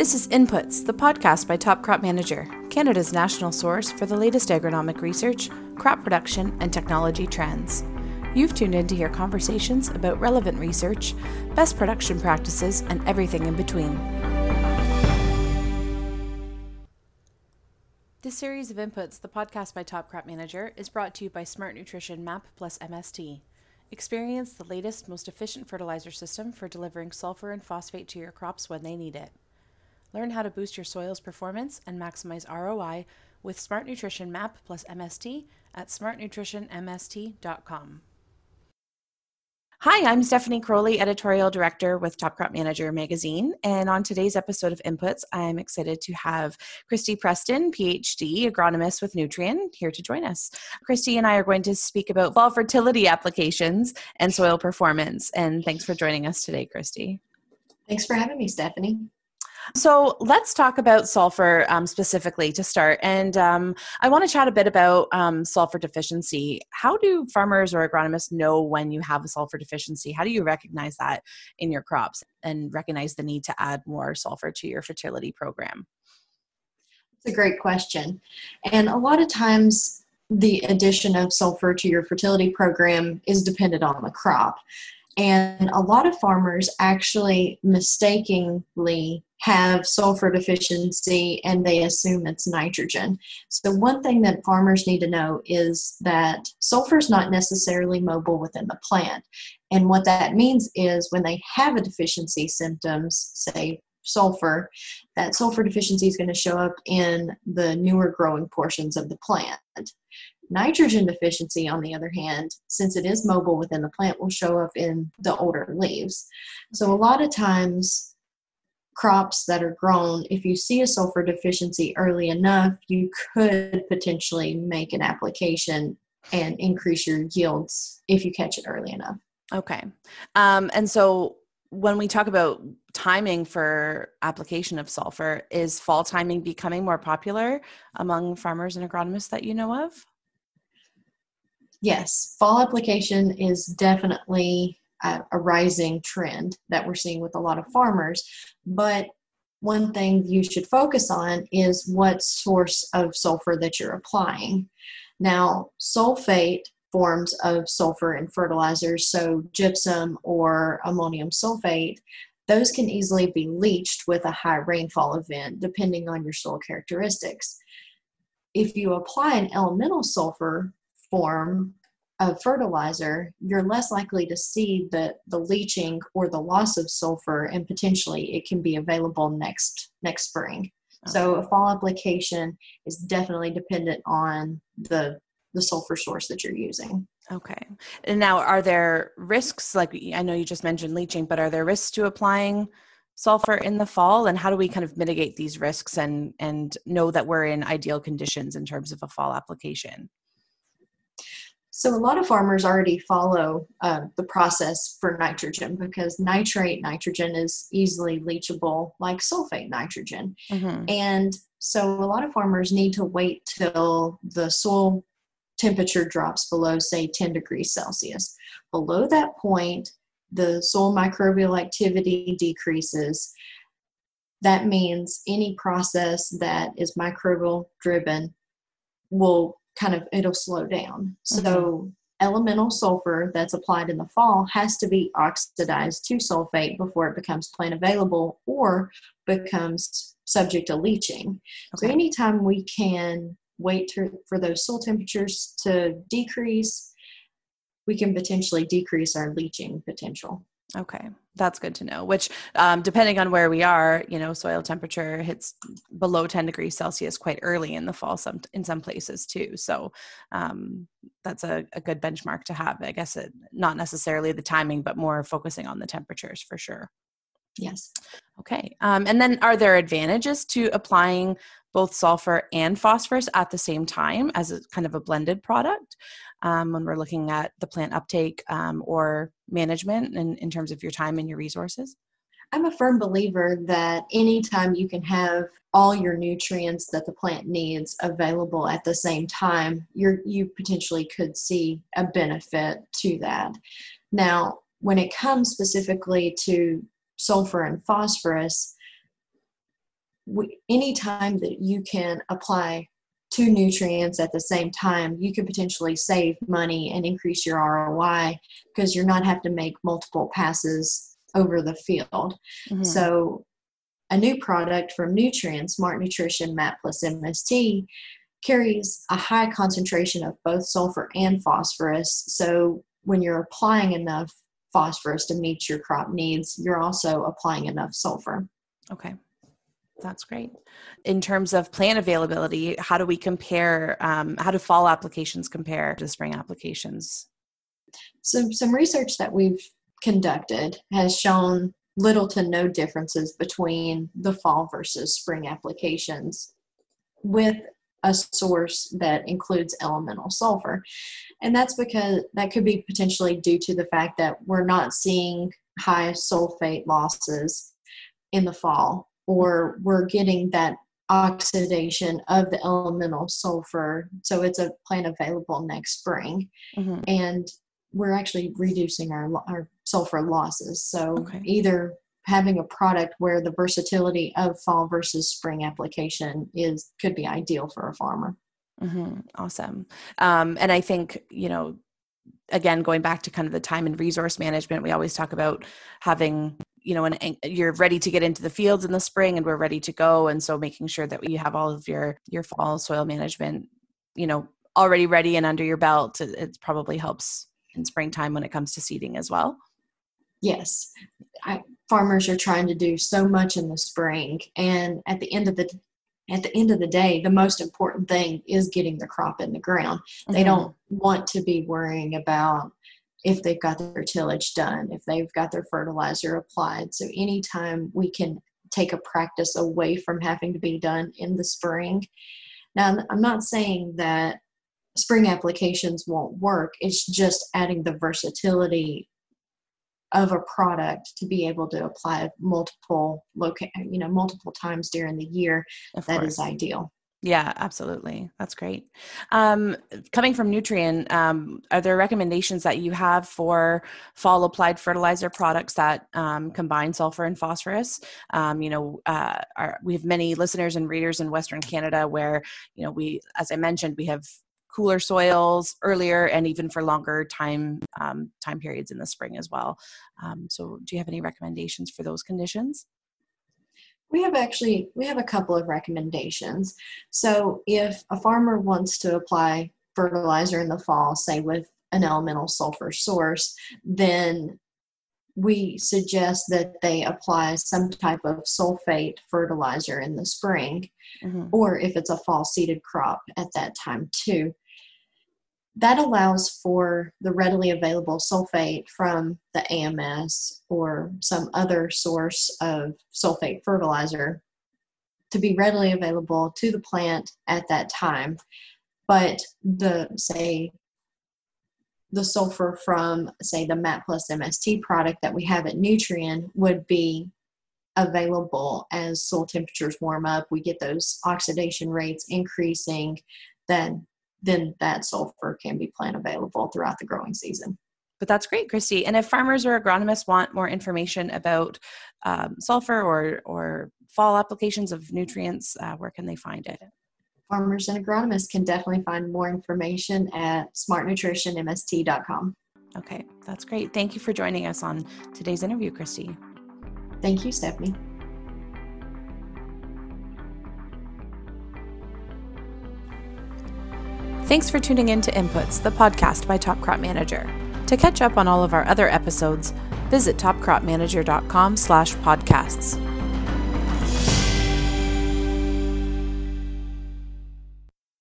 This is Inputs, the podcast by Top Crop Manager, Canada's national source for the latest agronomic research, crop production, and technology trends. You've tuned in to hear conversations about relevant research, best production practices, and everything in between. This series of Inputs, the podcast by Top Crop Manager, is brought to you by Smart Nutrition MAP plus MST. Experience the latest, most efficient fertilizer system for delivering sulfur and phosphate to your crops when they need it. Learn how to boost your soil's performance and maximize ROI with Smart Nutrition MAP plus MST at smartnutritionmst.com. Hi, I'm Stephanie Crowley, Editorial Director with Top Crop Manager magazine. And on today's episode of Inputs, I'm excited to have Christy Preston, PhD, agronomist with Nutrien, here to join us. Christy and I are going to speak about fall fertility applications and soil performance. And thanks for joining us today, Christy. Thanks for having me, Stephanie. So let's talk about sulfur um, specifically to start. And um, I want to chat a bit about um, sulfur deficiency. How do farmers or agronomists know when you have a sulfur deficiency? How do you recognize that in your crops and recognize the need to add more sulfur to your fertility program? It's a great question. And a lot of times, the addition of sulfur to your fertility program is dependent on the crop. And a lot of farmers actually mistakenly have sulfur deficiency and they assume it's nitrogen. So, one thing that farmers need to know is that sulfur is not necessarily mobile within the plant. And what that means is when they have a deficiency symptoms, say sulfur, that sulfur deficiency is going to show up in the newer growing portions of the plant. Nitrogen deficiency, on the other hand, since it is mobile within the plant, will show up in the older leaves. So, a lot of times, crops that are grown, if you see a sulfur deficiency early enough, you could potentially make an application and increase your yields if you catch it early enough. Okay. Um, and so when we talk about timing for application of sulfur, is fall timing becoming more popular among farmers and agronomists that you know of? Yes, fall application is definitely a, a rising trend that we're seeing with a lot of farmers. But one thing you should focus on is what source of sulfur that you're applying. Now, sulfate forms of sulfur in fertilizers, so gypsum or ammonium sulfate, those can easily be leached with a high rainfall event depending on your soil characteristics. If you apply an elemental sulfur form of fertilizer, you're less likely to see the, the leaching or the loss of sulfur, and potentially it can be available next next spring. Okay. So a fall application is definitely dependent on the the sulfur source that you're using. Okay. And now, are there risks? Like I know you just mentioned leaching, but are there risks to applying sulfur in the fall? And how do we kind of mitigate these risks and and know that we're in ideal conditions in terms of a fall application? So a lot of farmers already follow uh, the process for nitrogen because nitrate nitrogen is easily leachable like sulfate nitrogen. Mm-hmm. And so a lot of farmers need to wait till the soil temperature drops below, say, 10 degrees Celsius. Below that point, the soil microbial activity decreases. That means any process that is microbial driven will kind of it'll slow down. So mm-hmm. elemental sulfur that's applied in the fall has to be oxidized to sulfate before it becomes plant available or becomes subject to leaching. Okay. So anytime we can wait to, for those soil temperatures to decrease, we can potentially decrease our leaching potential. Okay, that's good to know. Which, um, depending on where we are, you know, soil temperature hits below 10 degrees Celsius quite early in the fall, some in some places too. So um, that's a, a, good benchmark to have. I guess it, not necessarily the timing, but more focusing on the temperatures for sure. Yes. Okay. Um, and then, are there advantages to applying both sulfur and phosphorus at the same time as a kind of a blended product um, when we're looking at the plant uptake um, or management in, in terms of your time and your resources? I'm a firm believer that anytime you can have all your nutrients that the plant needs available at the same time, you you potentially could see a benefit to that. Now, when it comes specifically to sulfur and phosphorus, we, anytime that you can apply two nutrients at the same time, you could potentially save money and increase your ROI because you're not have to make multiple passes over the field. Mm-hmm. So a new product from Nutrien, Smart Nutrition MAP plus MST, carries a high concentration of both sulfur and phosphorus. So when you're applying enough phosphorus to meet your crop needs, you're also applying enough sulfur. Okay. That's great. In terms of plant availability, how do we compare? Um, how do fall applications compare to spring applications? So, some research that we've conducted has shown little to no differences between the fall versus spring applications with a source that includes elemental sulfur. And that's because that could be potentially due to the fact that we're not seeing high sulfate losses in the fall, or we're getting that oxidation of the elemental sulfur. So it's a plant available next spring. Mm-hmm. And we're actually reducing our, our sulfur losses. So okay. either having a product where the versatility of fall versus spring application is could be ideal for a farmer. Mm-hmm. Awesome. Um, and I think you know, again, going back to kind of the time and resource management, we always talk about having you know, and you're ready to get into the fields in the spring, and we're ready to go, and so making sure that you have all of your your fall soil management, you know, already ready and under your belt, it, it probably helps in springtime when it comes to seeding as well. Yes, I, farmers are trying to do so much in the spring, and at the end of the at the end of the day, the most important thing is getting the crop in the ground. Mm-hmm. They don't want to be worrying about if they've got their tillage done, if they've got their fertilizer applied. So anytime we can take a practice away from having to be done in the spring. Now, I'm not saying that spring applications won't work. It's just adding the versatility of a product to be able to apply multiple loca- you know multiple times during the year of that course. is ideal yeah absolutely that's great um, coming from nutrien um, are there recommendations that you have for fall applied fertilizer products that um, combine sulfur and phosphorus um, you know uh, our, we have many listeners and readers in western canada where you know we as i mentioned we have cooler soils earlier and even for longer time um, time periods in the spring as well. Um, so, do you have any recommendations for those conditions? We have actually we have a couple of recommendations. So, if a farmer wants to apply fertilizer in the fall, say with an elemental sulfur source, then we suggest that they apply some type of sulfate fertilizer in the spring, mm-hmm. or if it's a fall seeded crop at that time too that allows for the readily available sulfate from the AMS or some other source of sulfate fertilizer to be readily available to the plant at that time. But the, say, the sulfur from, say, the MAP plus MST product that we have at Nutrien would be available as soil temperatures warm up. We get those oxidation rates increasing, then then that sulfur can be plant available throughout the growing season. But that's great, Christy. And if farmers or agronomists want more information about um, sulfur or, or fall applications of nutrients, uh, where can they find it? Farmers and agronomists can definitely find more information at smartnutritionmst.com. Okay, that's great. Thank you for joining us on today's interview, Christy. Thank you, Stephanie. Thanks for tuning in to Inputs, the podcast by Top Crop Manager. To catch up on all of our other episodes, visit topcropmanager.com slash podcasts.